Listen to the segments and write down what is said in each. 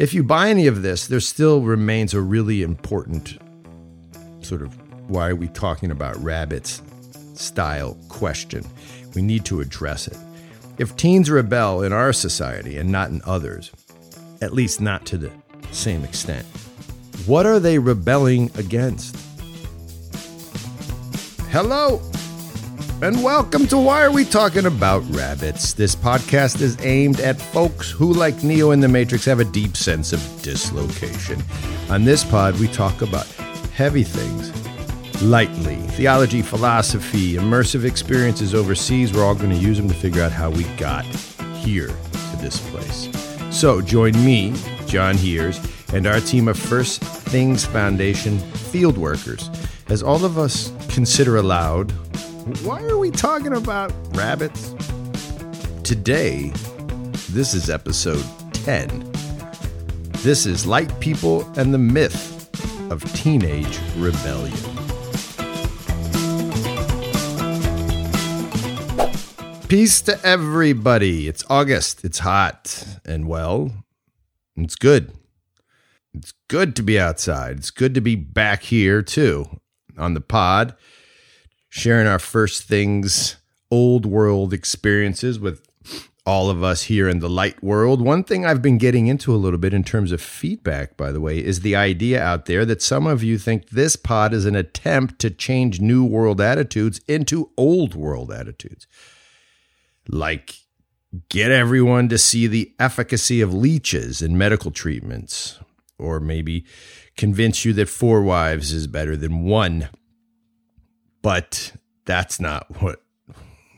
If you buy any of this, there still remains a really important sort of why are we talking about rabbits style question. We need to address it. If teens rebel in our society and not in others, at least not to the same extent, what are they rebelling against? Hello, and welcome to Why Are We Talking About Rabbits? This podcast is aimed at folks who, like Neo in the Matrix, have a deep sense of dislocation. On this pod, we talk about heavy things lightly theology, philosophy, immersive experiences overseas. We're all going to use them to figure out how we got here to this place. So join me, John Heers, and our team of First Things Foundation field workers as all of us consider aloud why are we talking about rabbits? Today, this is episode 10. This is Light People and the Myth of Teenage Rebellion. Peace to everybody. It's August. It's hot and well, it's good. It's good to be outside. It's good to be back here too on the pod, sharing our first things, old world experiences with all of us here in the light world. One thing I've been getting into a little bit in terms of feedback, by the way, is the idea out there that some of you think this pod is an attempt to change new world attitudes into old world attitudes like get everyone to see the efficacy of leeches in medical treatments, or maybe convince you that four wives is better than one. But that's not what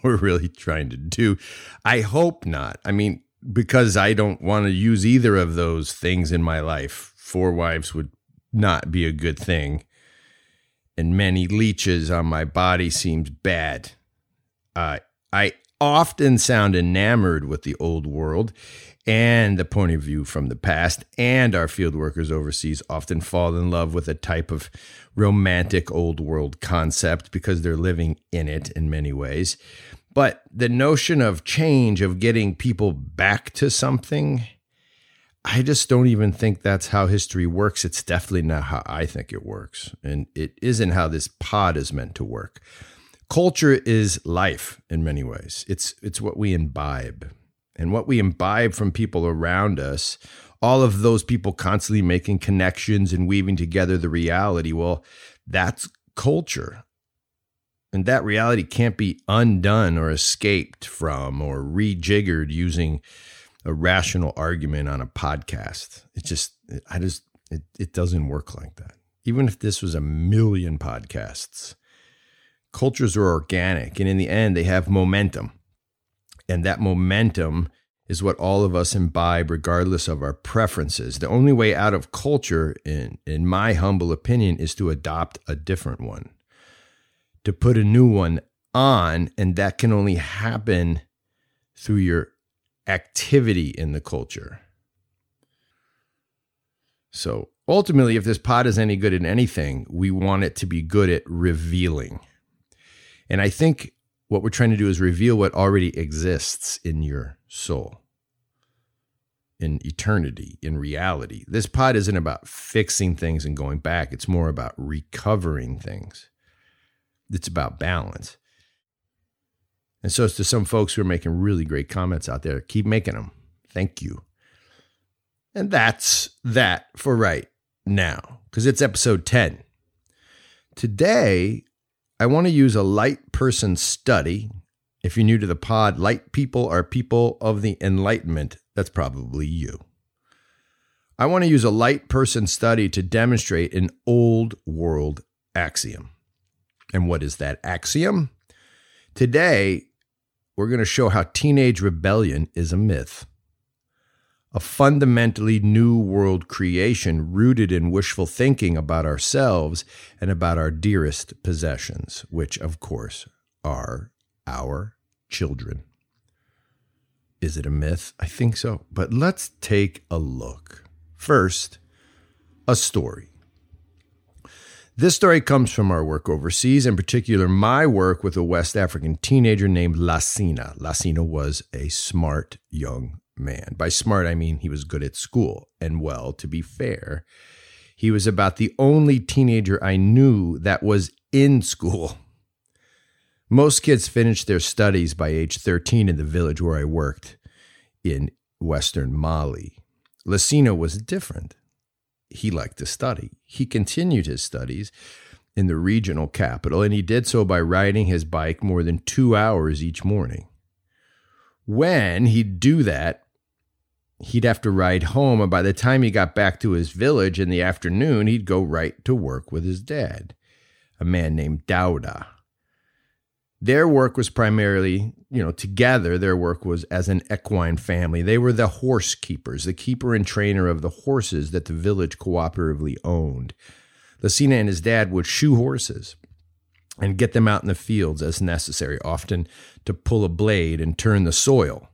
we're really trying to do. I hope not. I mean, because I don't want to use either of those things in my life. Four wives would not be a good thing. And many leeches on my body seems bad. Uh, I often sound enamored with the old world and the point of view from the past, and our field workers overseas often fall in love with a type of romantic old world concept because they're living in it in many ways. But the notion of change, of getting people back to something, I just don't even think that's how history works. It's definitely not how I think it works. And it isn't how this pod is meant to work culture is life in many ways. It's it's what we imbibe. And what we imbibe from people around us, all of those people constantly making connections and weaving together the reality, well, that's culture. And that reality can't be undone or escaped from or rejiggered using a rational argument on a podcast. It just, I just, it, it doesn't work like that. Even if this was a million podcasts, cultures are organic and in the end they have momentum. And that momentum is what all of us imbibe regardless of our preferences. The only way out of culture in in my humble opinion is to adopt a different one to put a new one on and that can only happen through your activity in the culture. So ultimately if this pod is any good at anything we want it to be good at revealing and I think what we're trying to do is reveal what already exists in your soul, in eternity, in reality. This pod isn't about fixing things and going back, it's more about recovering things. It's about balance. And so, to some folks who are making really great comments out there, keep making them. Thank you. And that's that for right now, because it's episode 10. Today, I want to use a light person study. If you're new to the pod, light people are people of the Enlightenment. That's probably you. I want to use a light person study to demonstrate an old world axiom. And what is that axiom? Today, we're going to show how teenage rebellion is a myth a fundamentally new world creation rooted in wishful thinking about ourselves and about our dearest possessions, which, of course, are our children. Is it a myth? I think so. But let's take a look. First, a story. This story comes from our work overseas, in particular, my work with a West African teenager named Lassina. Lassina was a smart young man. By smart, I mean he was good at school. And well, to be fair, he was about the only teenager I knew that was in school. Most kids finished their studies by age 13 in the village where I worked in western Mali. Lacina was different. He liked to study. He continued his studies in the regional capital, and he did so by riding his bike more than two hours each morning. When he'd do that, he'd have to ride home, and by the time he got back to his village in the afternoon, he'd go right to work with his dad, a man named Dauda. Their work was primarily, you know, together, their work was as an equine family. They were the horse keepers, the keeper and trainer of the horses that the village cooperatively owned. Lacina and his dad would shoe horses and get them out in the fields as necessary, often to pull a blade and turn the soil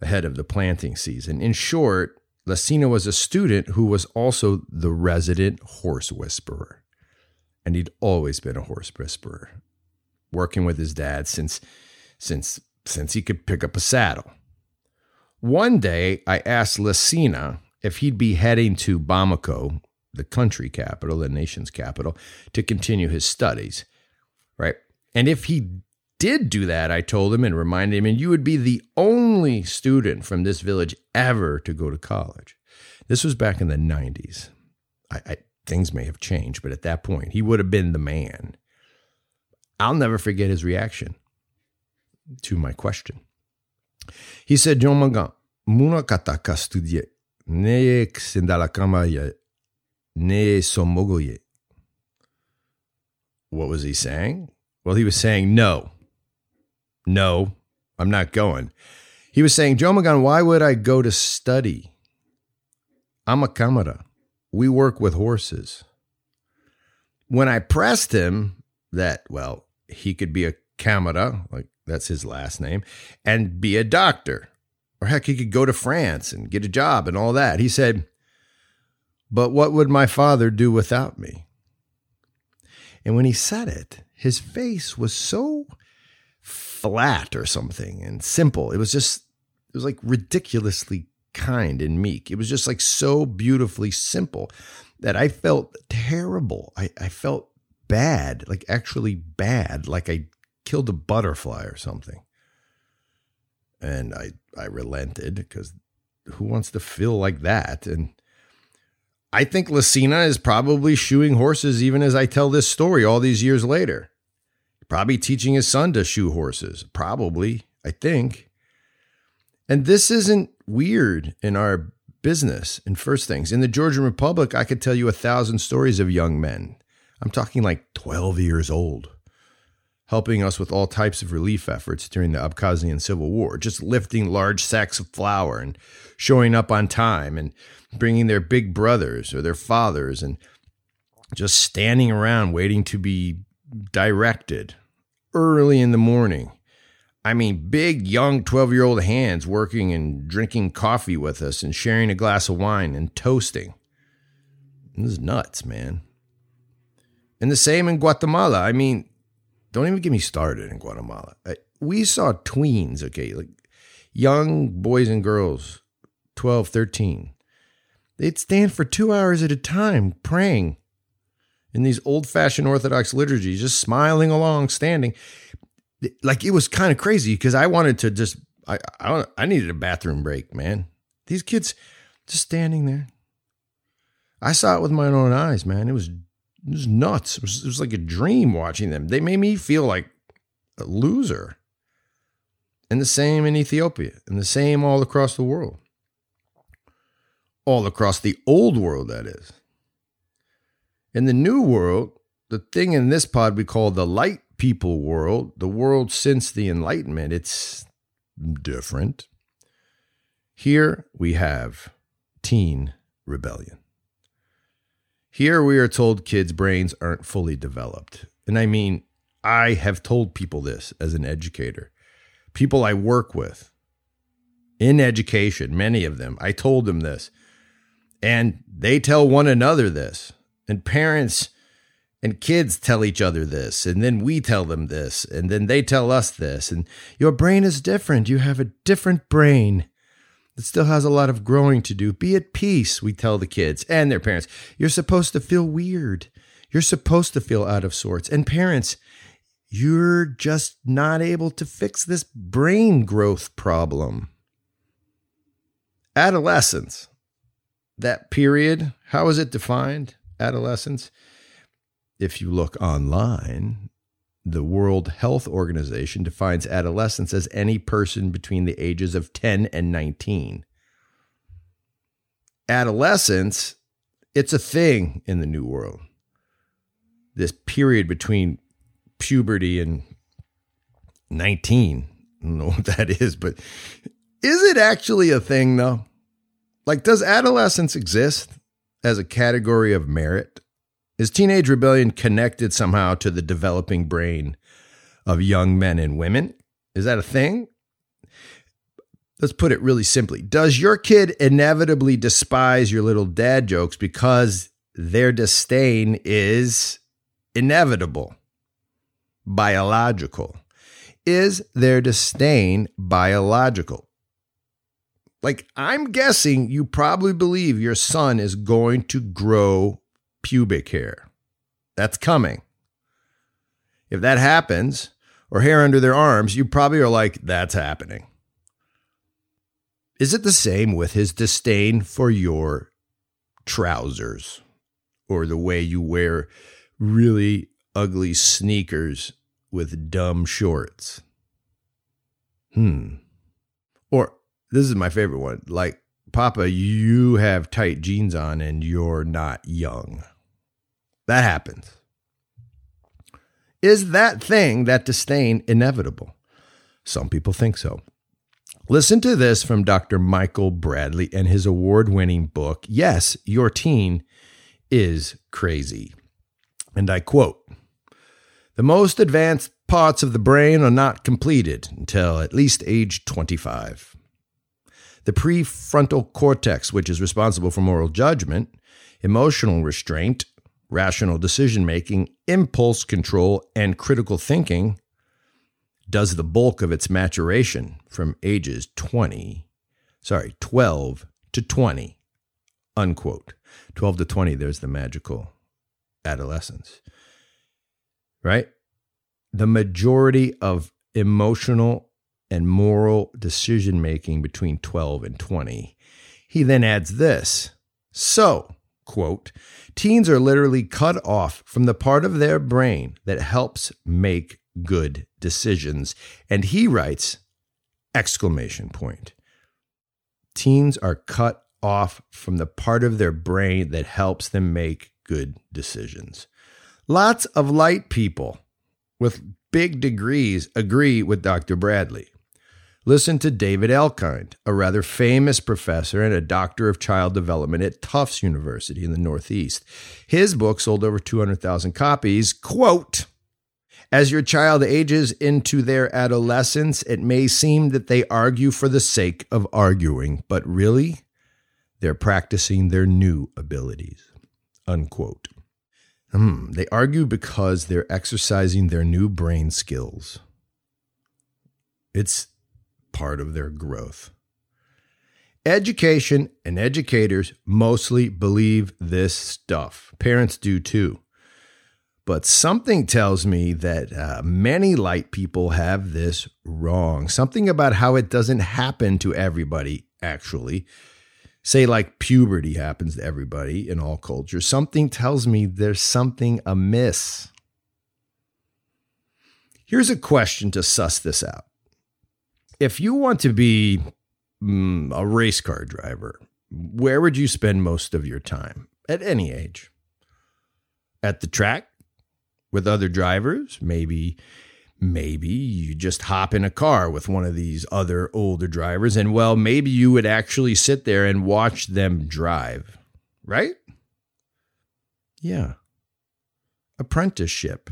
ahead of the planting season. In short, Lacina was a student who was also the resident horse whisperer. And he'd always been a horse whisperer, working with his dad since since since he could pick up a saddle. One day I asked Lacina if he'd be heading to Bamako, the country capital, the nation's capital, to continue his studies right? And if he did do that, I told him and reminded him, and you would be the only student from this village ever to go to college. This was back in the 90s. I, I, things may have changed, but at that point, he would have been the man. I'll never forget his reaction to my question. He said, John what was he saying? Well, he was saying, no, no, I'm not going. He was saying, Joe Magan, why would I go to study? I'm a Camara. We work with horses. When I pressed him that, well, he could be a Camara, like that's his last name, and be a doctor. Or heck, he could go to France and get a job and all that. He said, But what would my father do without me? And when he said it, his face was so flat or something and simple. It was just, it was like ridiculously kind and meek. It was just like so beautifully simple that I felt terrible. I, I felt bad, like actually bad, like I killed a butterfly or something. And I, I relented because who wants to feel like that? And I think Lacina is probably shoeing horses even as I tell this story all these years later. Probably teaching his son to shoe horses. Probably, I think. And this isn't weird in our business in first things. In the Georgian Republic, I could tell you a thousand stories of young men. I'm talking like 12 years old, helping us with all types of relief efforts during the Abkhazian Civil War, just lifting large sacks of flour and showing up on time and bringing their big brothers or their fathers and just standing around waiting to be directed early in the morning. I mean, big, young 12 year old hands working and drinking coffee with us and sharing a glass of wine and toasting. This is nuts, man. And the same in Guatemala. I mean, don't even get me started in Guatemala. We saw tweens, okay, like young boys and girls, 12, 13, They'd stand for two hours at a time praying in these old fashioned Orthodox liturgies, just smiling along, standing. Like it was kind of crazy because I wanted to just, I, I, I needed a bathroom break, man. These kids just standing there. I saw it with my own eyes, man. It was, it was nuts. It was, it was like a dream watching them. They made me feel like a loser. And the same in Ethiopia, and the same all across the world all across the old world, that is. In the new world, the thing in this pod we call the light people world, the world since the Enlightenment, it's different. Here we have teen rebellion. Here we are told kids' brains aren't fully developed. And I mean, I have told people this as an educator, people I work with in education, many of them, I told them this. And they tell one another this. And parents and kids tell each other this. And then we tell them this. And then they tell us this. And your brain is different. You have a different brain. It still has a lot of growing to do. Be at peace, we tell the kids and their parents. You're supposed to feel weird. You're supposed to feel out of sorts. And parents, you're just not able to fix this brain growth problem. Adolescence, that period, how is it defined? Adolescence. If you look online, the World Health Organization defines adolescence as any person between the ages of 10 and 19. Adolescence, it's a thing in the new world. This period between puberty and 19. I don't know what that is, but is it actually a thing though? Like, does adolescence exist as a category of merit? Is teenage rebellion connected somehow to the developing brain of young men and women? Is that a thing? Let's put it really simply. Does your kid inevitably despise your little dad jokes because their disdain is inevitable, biological? Is their disdain biological? Like, I'm guessing you probably believe your son is going to grow pubic hair. That's coming. If that happens, or hair under their arms, you probably are like, that's happening. Is it the same with his disdain for your trousers or the way you wear really ugly sneakers with dumb shorts? Hmm. This is my favorite one. Like, Papa, you have tight jeans on and you're not young. That happens. Is that thing, that disdain, inevitable? Some people think so. Listen to this from Dr. Michael Bradley and his award winning book, Yes, Your Teen is Crazy. And I quote The most advanced parts of the brain are not completed until at least age 25. The prefrontal cortex, which is responsible for moral judgment, emotional restraint, rational decision making, impulse control, and critical thinking does the bulk of its maturation from ages 20, sorry, 12 to 20, unquote. 12 to 20, there's the magical adolescence, right? The majority of emotional and moral decision making between 12 and 20. He then adds this. So, quote, teens are literally cut off from the part of their brain that helps make good decisions. And he writes, exclamation point. Teens are cut off from the part of their brain that helps them make good decisions. Lots of light people with big degrees agree with Dr. Bradley. Listen to David Elkind, a rather famous professor and a doctor of child development at Tufts University in the Northeast. His book sold over 200,000 copies. Quote, as your child ages into their adolescence, it may seem that they argue for the sake of arguing, but really, they're practicing their new abilities. Unquote. Hmm, they argue because they're exercising their new brain skills. It's part of their growth. Education and educators mostly believe this stuff. Parents do too. But something tells me that uh, many light people have this wrong. Something about how it doesn't happen to everybody, actually. Say, like puberty happens to everybody in all cultures. Something tells me there's something amiss. Here's a question to suss this out if you want to be mm, a race car driver, where would you spend most of your time at any age? At the track with other drivers? Maybe maybe you just hop in a car with one of these other older drivers and well, maybe you would actually sit there and watch them drive, right? Yeah. Apprenticeship.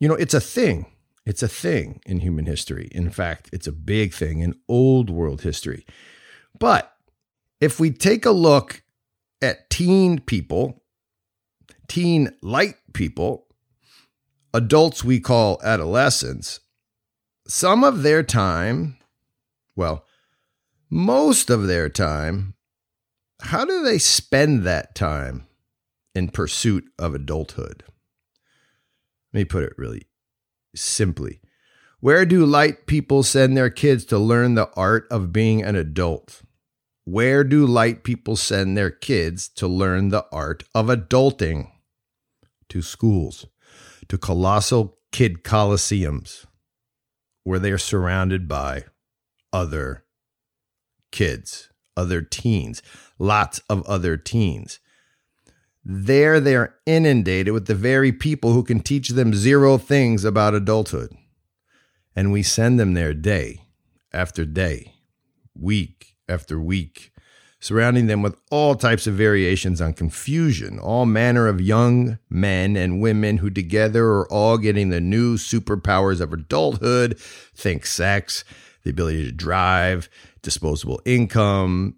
You know, it's a thing. It's a thing in human history. In fact, it's a big thing in old world history. But if we take a look at teen people, teen light people, adults we call adolescents, some of their time, well, most of their time, how do they spend that time in pursuit of adulthood? Let me put it really simply. Where do light people send their kids to learn the art of being an adult? Where do light people send their kids to learn the art of adulting? To schools, to colossal kid coliseums, where they are surrounded by other kids, other teens, lots of other teens. There, they are inundated with the very people who can teach them zero things about adulthood. And we send them there day after day, week after week, surrounding them with all types of variations on confusion, all manner of young men and women who together are all getting the new superpowers of adulthood think sex, the ability to drive, disposable income,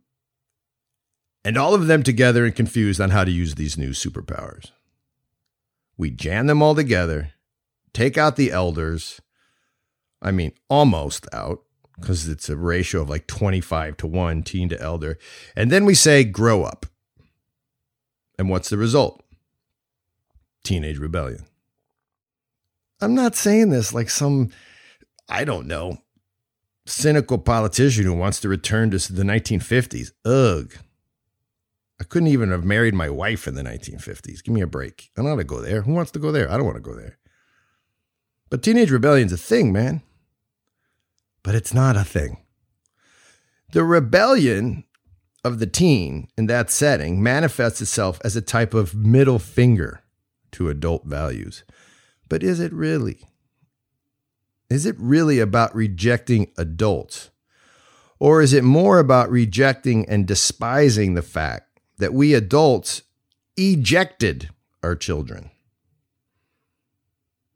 and all of them together and confused on how to use these new superpowers. We jam them all together, take out the elders. I mean, almost out because it's a ratio of like 25 to 1 teen to elder. And then we say, grow up. And what's the result? Teenage rebellion. I'm not saying this like some, I don't know, cynical politician who wants to return to the 1950s. Ugh. I couldn't even have married my wife in the 1950s. Give me a break. I don't want to go there. Who wants to go there? I don't want to go there. But teenage rebellion's a thing, man. But it's not a thing. The rebellion of the teen in that setting manifests itself as a type of middle finger to adult values. But is it really? Is it really about rejecting adults? Or is it more about rejecting and despising the fact that we adults ejected our children?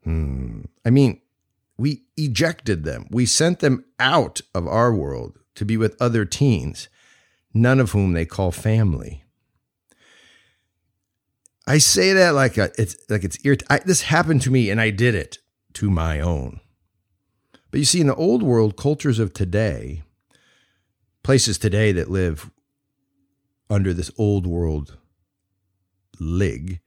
Hmm. I mean, we ejected them. We sent them out of our world to be with other teens, none of whom they call family. I say that like a, it's like it's irrit- this happened to me and I did it to my own. But you see, in the old world, cultures of today, places today that live under this old world lig,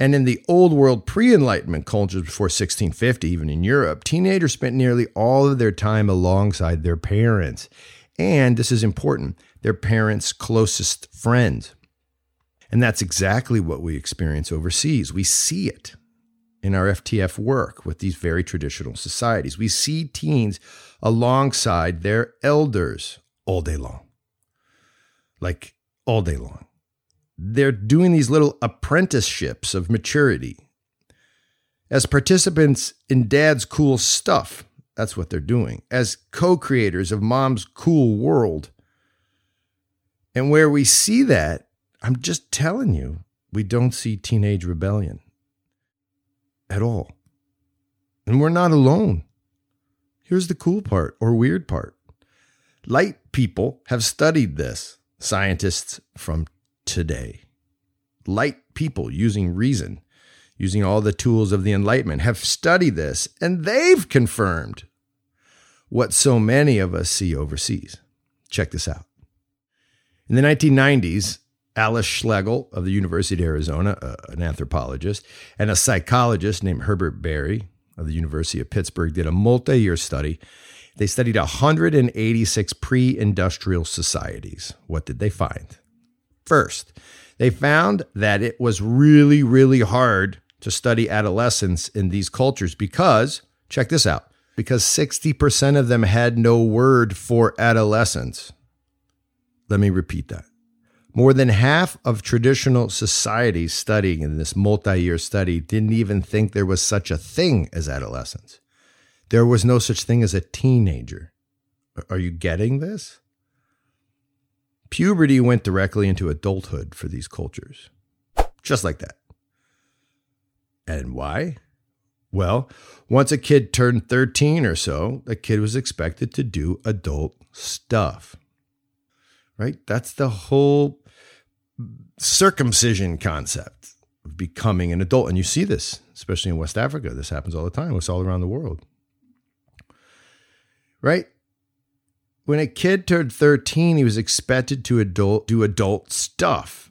and in the old world pre Enlightenment cultures before 1650, even in Europe, teenagers spent nearly all of their time alongside their parents. And this is important, their parents' closest friends. And that's exactly what we experience overseas. We see it in our FTF work with these very traditional societies. We see teens alongside their elders all day long, like all day long. They're doing these little apprenticeships of maturity as participants in dad's cool stuff. That's what they're doing as co creators of mom's cool world. And where we see that, I'm just telling you, we don't see teenage rebellion at all. And we're not alone. Here's the cool part or weird part light people have studied this, scientists from today. Light people using reason, using all the tools of the Enlightenment, have studied this and they've confirmed what so many of us see overseas. Check this out. In the 1990s, Alice Schlegel of the University of Arizona, an anthropologist, and a psychologist named Herbert Barry of the University of Pittsburgh did a multi year study. They studied 186 pre industrial societies. What did they find? First, they found that it was really, really hard to study adolescence in these cultures because, check this out, because 60% of them had no word for adolescence. Let me repeat that. More than half of traditional societies studying in this multi year study didn't even think there was such a thing as adolescence. There was no such thing as a teenager. Are you getting this? Puberty went directly into adulthood for these cultures. Just like that. And why? Well, once a kid turned 13 or so, the kid was expected to do adult stuff. Right? That's the whole circumcision concept of becoming an adult. And you see this, especially in West Africa. This happens all the time. It's all around the world. Right? When a kid turned 13, he was expected to adult, do adult stuff.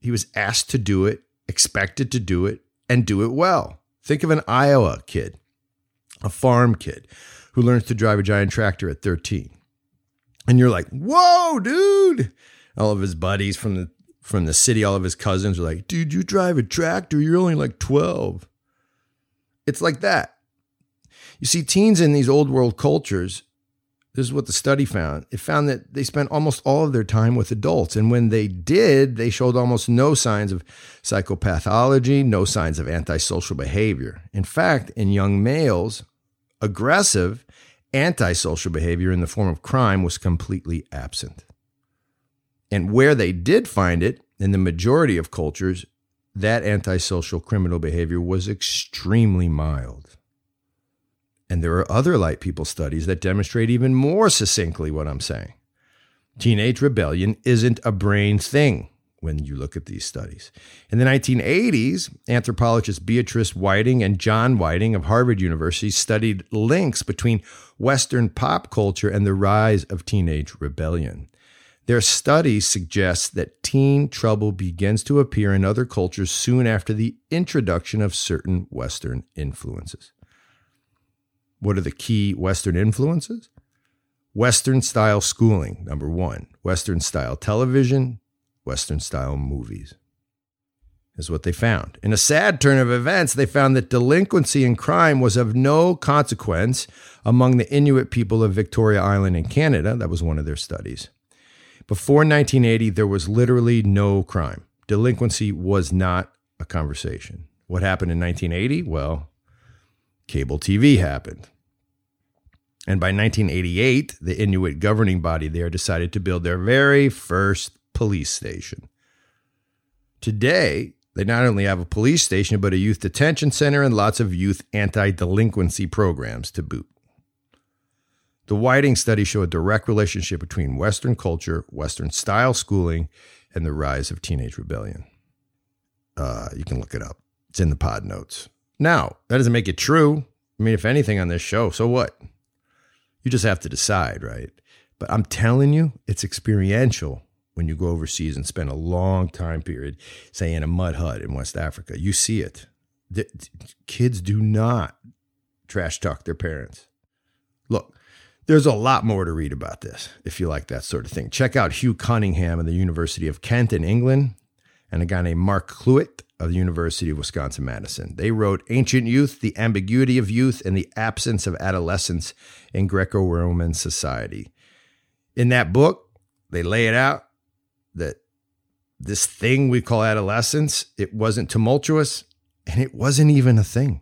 He was asked to do it, expected to do it, and do it well. Think of an Iowa kid, a farm kid who learns to drive a giant tractor at 13. And you're like, whoa, dude. All of his buddies from the from the city, all of his cousins are like, dude, you drive a tractor, you're only like 12. It's like that. You see, teens in these old world cultures, this is what the study found. It found that they spent almost all of their time with adults. And when they did, they showed almost no signs of psychopathology, no signs of antisocial behavior. In fact, in young males, aggressive antisocial behavior in the form of crime was completely absent. And where they did find it, in the majority of cultures, that antisocial criminal behavior was extremely mild. And there are other light people studies that demonstrate even more succinctly what I'm saying. Teenage rebellion isn't a brain thing when you look at these studies. In the 1980s, anthropologists Beatrice Whiting and John Whiting of Harvard University studied links between Western pop culture and the rise of teenage rebellion. Their study suggests that teen trouble begins to appear in other cultures soon after the introduction of certain Western influences. What are the key Western influences? Western style schooling, number one. Western style television, Western style movies, is what they found. In a sad turn of events, they found that delinquency and crime was of no consequence among the Inuit people of Victoria Island in Canada. That was one of their studies. Before 1980, there was literally no crime. Delinquency was not a conversation. What happened in 1980? Well, cable TV happened. And by 1988, the Inuit governing body there decided to build their very first police station. Today, they not only have a police station, but a youth detention center and lots of youth anti delinquency programs to boot. The Whiting study showed a direct relationship between Western culture, Western style schooling, and the rise of teenage rebellion. Uh, you can look it up, it's in the pod notes. Now, that doesn't make it true. I mean, if anything on this show, so what? You just have to decide, right? But I'm telling you, it's experiential when you go overseas and spend a long time period, say in a mud hut in West Africa. You see it. The, kids do not trash talk their parents. Look, there's a lot more to read about this if you like that sort of thing. Check out Hugh Cunningham of the University of Kent in England and a guy named Marc Kleijwegt of the University of Wisconsin Madison. They wrote Ancient Youth, The Ambiguity of Youth, and the Absence of Adolescence in Greco Roman Society. In that book, they lay it out that this thing we call adolescence, it wasn't tumultuous and it wasn't even a thing.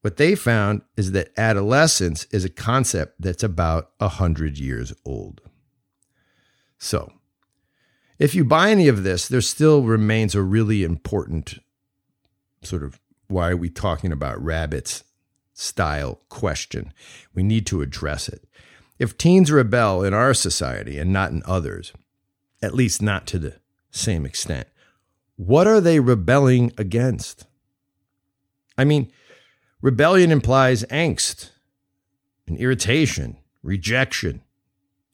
What they found is that adolescence is a concept that's about 100 years old. So, if you buy any of this, there still remains a really important sort of why are we talking about rabbits style question. We need to address it. If teens rebel in our society and not in others, at least not to the same extent, what are they rebelling against? I mean, Rebellion implies angst and irritation, rejection,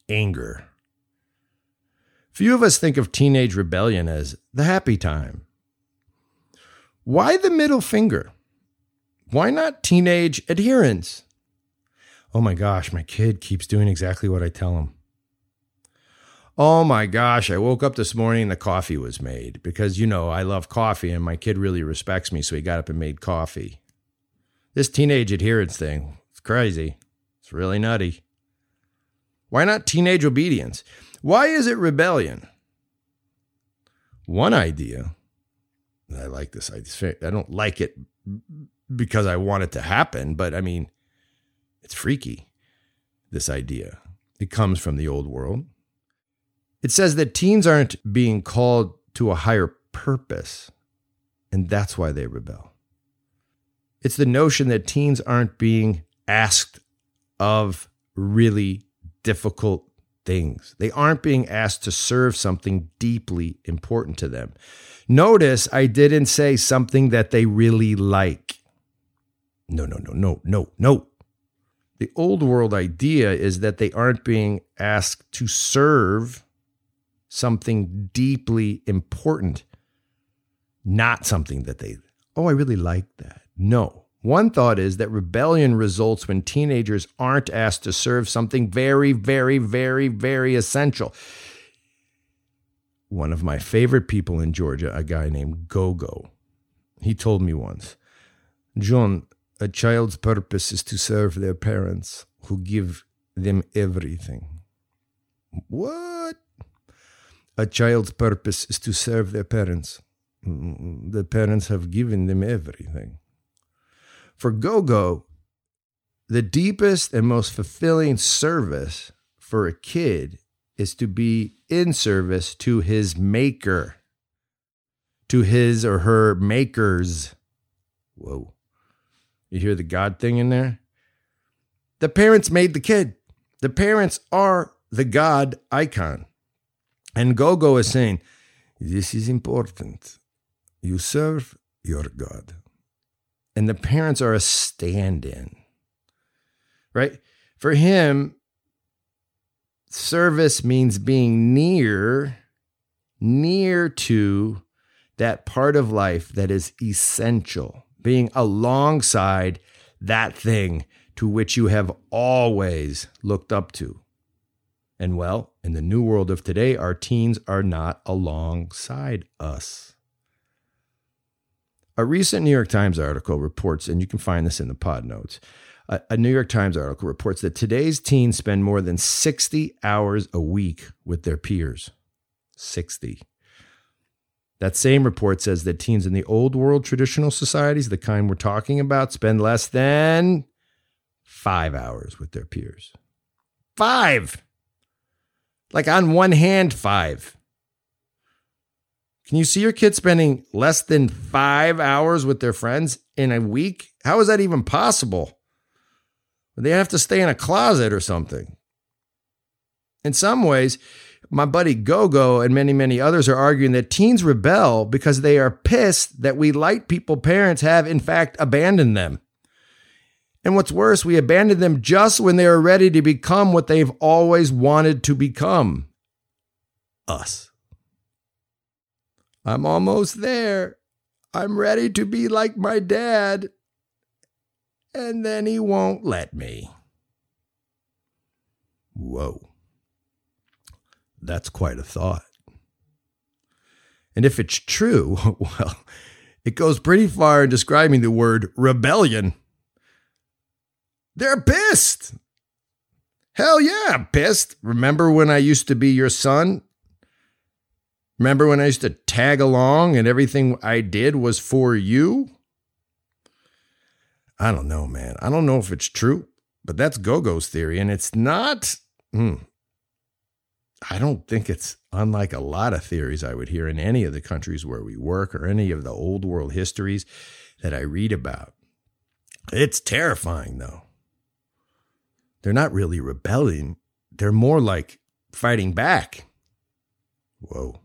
anger. Few of us think of teenage rebellion as the happy time. Why the middle finger? Why not teenage adherence? Oh my gosh, my kid keeps doing exactly what I tell him. Oh my gosh, I woke up this morning and the coffee was made because, you know, I love coffee and my kid really respects me, so he got up and made coffee. This teenage adherence thing, it's crazy. It's really nutty. Why not teenage obedience? Why is it rebellion? One idea, I like this idea. I don't like it because I want it to happen, but I mean, it's freaky, this idea. It comes from the old world. It says that teens aren't being called to a higher purpose, and that's why they rebel. It's the notion that teens aren't being asked of really difficult things. They aren't being asked to serve something deeply important to them. Notice I didn't say something that they really like. No, no, no, no, no, no. The old world idea is that they aren't being asked to serve something deeply important, not something that they, oh, I really like that. No. One thought is that rebellion results when teenagers aren't asked to serve something very, very, very, very essential. One of my favorite people in Georgia, a guy named Gogo, he told me once, John, a child's purpose is to serve their parents who give them everything. What? A child's purpose is to serve their parents. The parents have given them everything. For Gogo, the deepest and most fulfilling service for a kid is to be in service to his maker, to his or her makers. Whoa. You hear the God thing in there? The parents made the kid. The parents are the God icon. And Gogo is saying, This is important. You serve your God. And the parents are a stand in, right? For him, service means being near, near to that part of life that is essential being alongside that thing to which you have always looked up to. And well, in the new world of today, our teens are not alongside us. A recent New York Times article reports, and you can find this in the pod notes. A, a, New York Times article reports that today's teens spend more than 60 hours a week with their peers. 60. That same report says that teens in the old world traditional societies, the kind we're talking about, spend less than five hours with their peers. Five! Like on one hand, five. Can you see your kid spending less than five hours with their friends in a week? How is that even possible? They have to stay in a closet or something. In some ways, my buddy Gogo and many, many others are arguing that teens rebel because they are pissed that we light people parents have, in fact, abandoned them. And what's worse, we abandoned them just when they are ready to become what they've always wanted to become us. I'm almost there. I'm ready to be like my dad. And then he won't let me. Whoa. That's quite a thought. And if it's true, well, it goes pretty far in describing the word rebellion. They're pissed. Hell yeah, I'm pissed. Remember when I used to be your son? Remember when I used to tag along and everything I did was for you? I don't know, man. I don't know if it's true, but that's Gogo's theory, and it's not. Hmm, I don't think it's unlike a lot of theories I would hear in any of the countries where we work or any of the old world histories that I read about. It's terrifying, though. They're not really rebelling, they're more like fighting back. Whoa.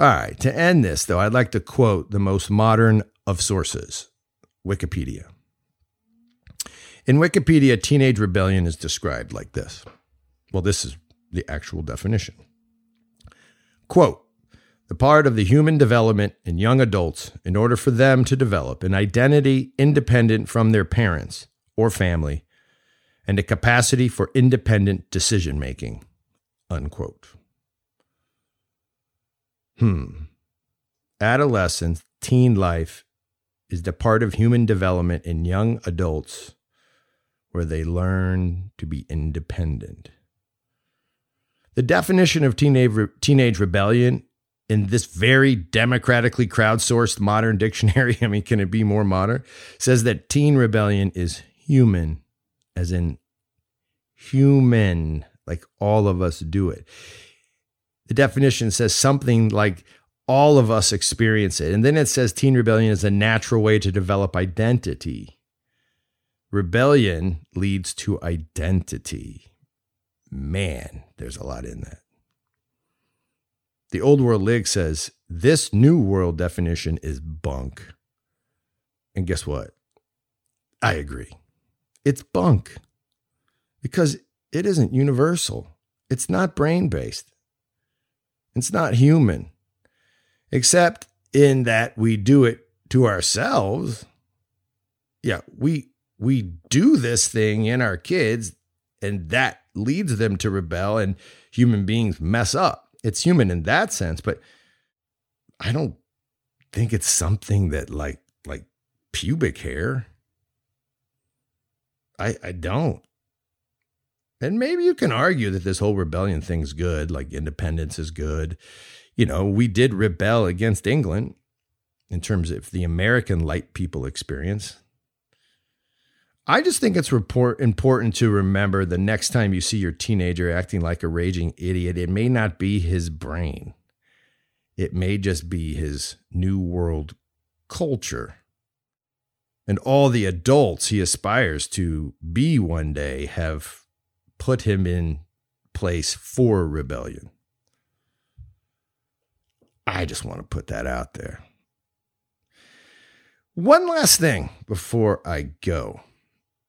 All right, to end this, though, I'd like to quote the most modern of sources Wikipedia. In Wikipedia, teenage rebellion is described like this. Well, this is the actual definition. Quote The part of the human development in young adults in order for them to develop an identity independent from their parents or family and a capacity for independent decision making. Unquote. Hmm. Adolescence, teen life is the part of human development in young adults where they learn to be independent. The definition of teenage, teenage rebellion in this very democratically crowdsourced modern dictionary, I mean, can it be more modern? Says that teen rebellion is human, as in human, like all of us do it. The definition says something like all of us experience it. And then it says teen rebellion is a natural way to develop identity. Rebellion leads to identity. Man, there's a lot in that. The Old World League says this new world definition is bunk. And guess what? I agree. it's bunk because it isn't universal. It's not brain based. It's not human, except in that we do it to ourselves. Yeah, we we do this thing in our kids and that leads them to rebel and human beings mess up. It's human in that sense, but I don't think it's something that like like pubic hair. I I don't. And maybe you can argue that this whole rebellion thing's good, like independence is good. You know, we did rebel against England in terms of the American light people experience. I just think it's report, important to remember the next time you see your teenager acting like a raging idiot, it may not be his brain. It may just be his new world culture. And all the adults he aspires to be one day have put him in place for rebellion. I just want to put that out there. One last thing before I go.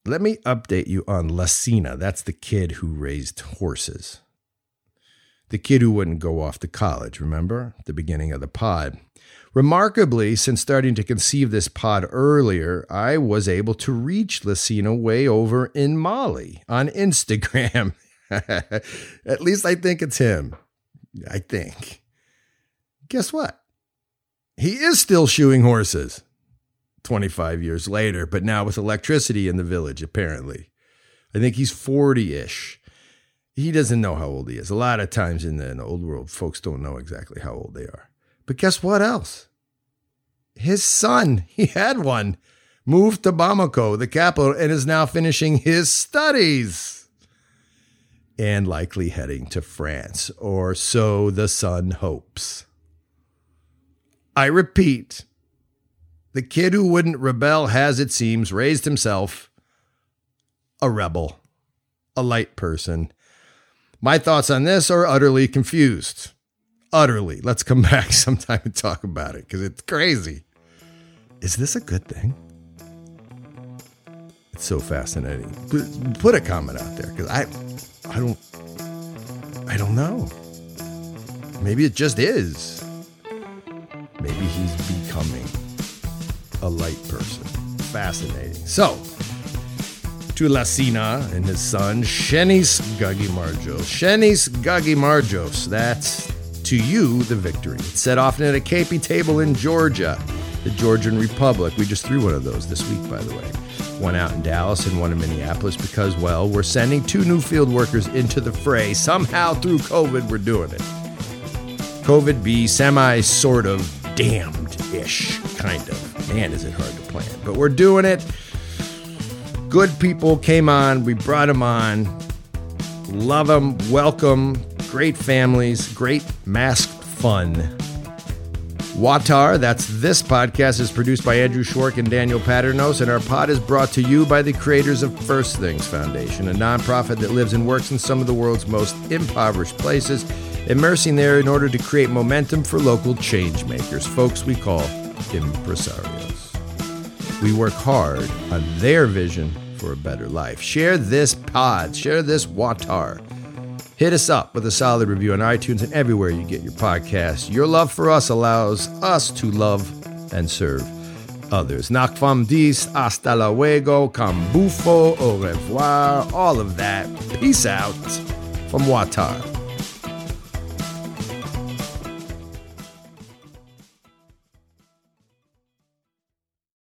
Let me update you on Lassina. That's the kid who raised horses. The kid who wouldn't go off to college, remember? the beginning of the pod. Remarkably, since starting to conceive this pod earlier, I was able to reach Lassina way over in Mali on Instagram. At least I think it's him. I think. Guess what? He is still shoeing horses 25 years later, but now with electricity in the village, apparently. I think he's 40 ish. He doesn't know how old he is. A lot of times in the, in the old world, folks don't know exactly how old they are. But guess what else? His son, he had one, moved to Bamako, the capital, and is now finishing his studies and likely heading to France, or so the son hopes. I repeat, the kid who wouldn't rebel has, it seems, raised himself a rebel, a light person. My thoughts on this are utterly confused utterly. Let's come back sometime and talk about it because it's crazy. Is this a good thing? It's so fascinating. Put, a comment out there because I, I don't, I don't know. Maybe it just is. Maybe he's becoming a light person. Fascinating. So, to Lassina and his son, Shenis Gagimarjos. Shenis Gagimarjos. That's to you the victory. It's set off at a KP table in Georgia, the Georgian Republic. We just threw one of those this week, by the way. One out in Dallas and one in Minneapolis because, well, we're sending two new field workers into the fray. Somehow through COVID, we're doing it. COVID be semi sort of damned ish, kind of. Man, is it hard to plan. But we're doing it. Good people came on. We brought them on. Love them. Welcome great families, great masked fun. Watar, that's this podcast, is produced by Andrew Schwark and Daniel Padrnos, and our pod is brought to you by the creators of First Things Foundation, a nonprofit that lives and works in some of the world's most impoverished places, immersing there in order to create momentum for local change makers, folks we call impresarios. We work hard on their vision for a better life. Share this pod, share this Watar Hit us up with a solid review on iTunes and everywhere you get your podcasts. Your love for us allows us to love and serve others. Nakvam dis, hasta luego, cambufo, au revoir, all of that. Peace out from Watar.